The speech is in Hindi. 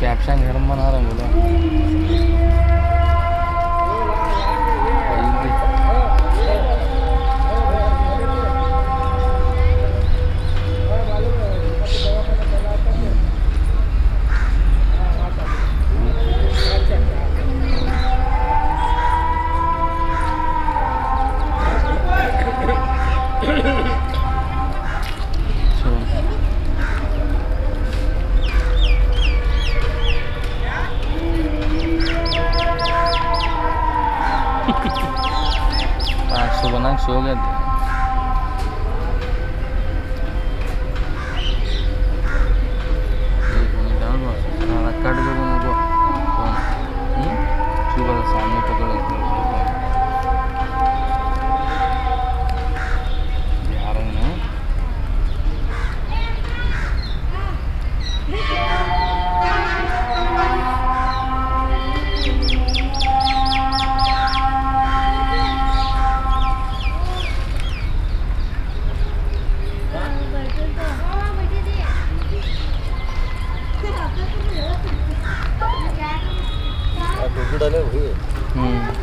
कैप्शन गर्म बना रहा बोला। Ben şu bundan şey. डाले हुए। हम्म।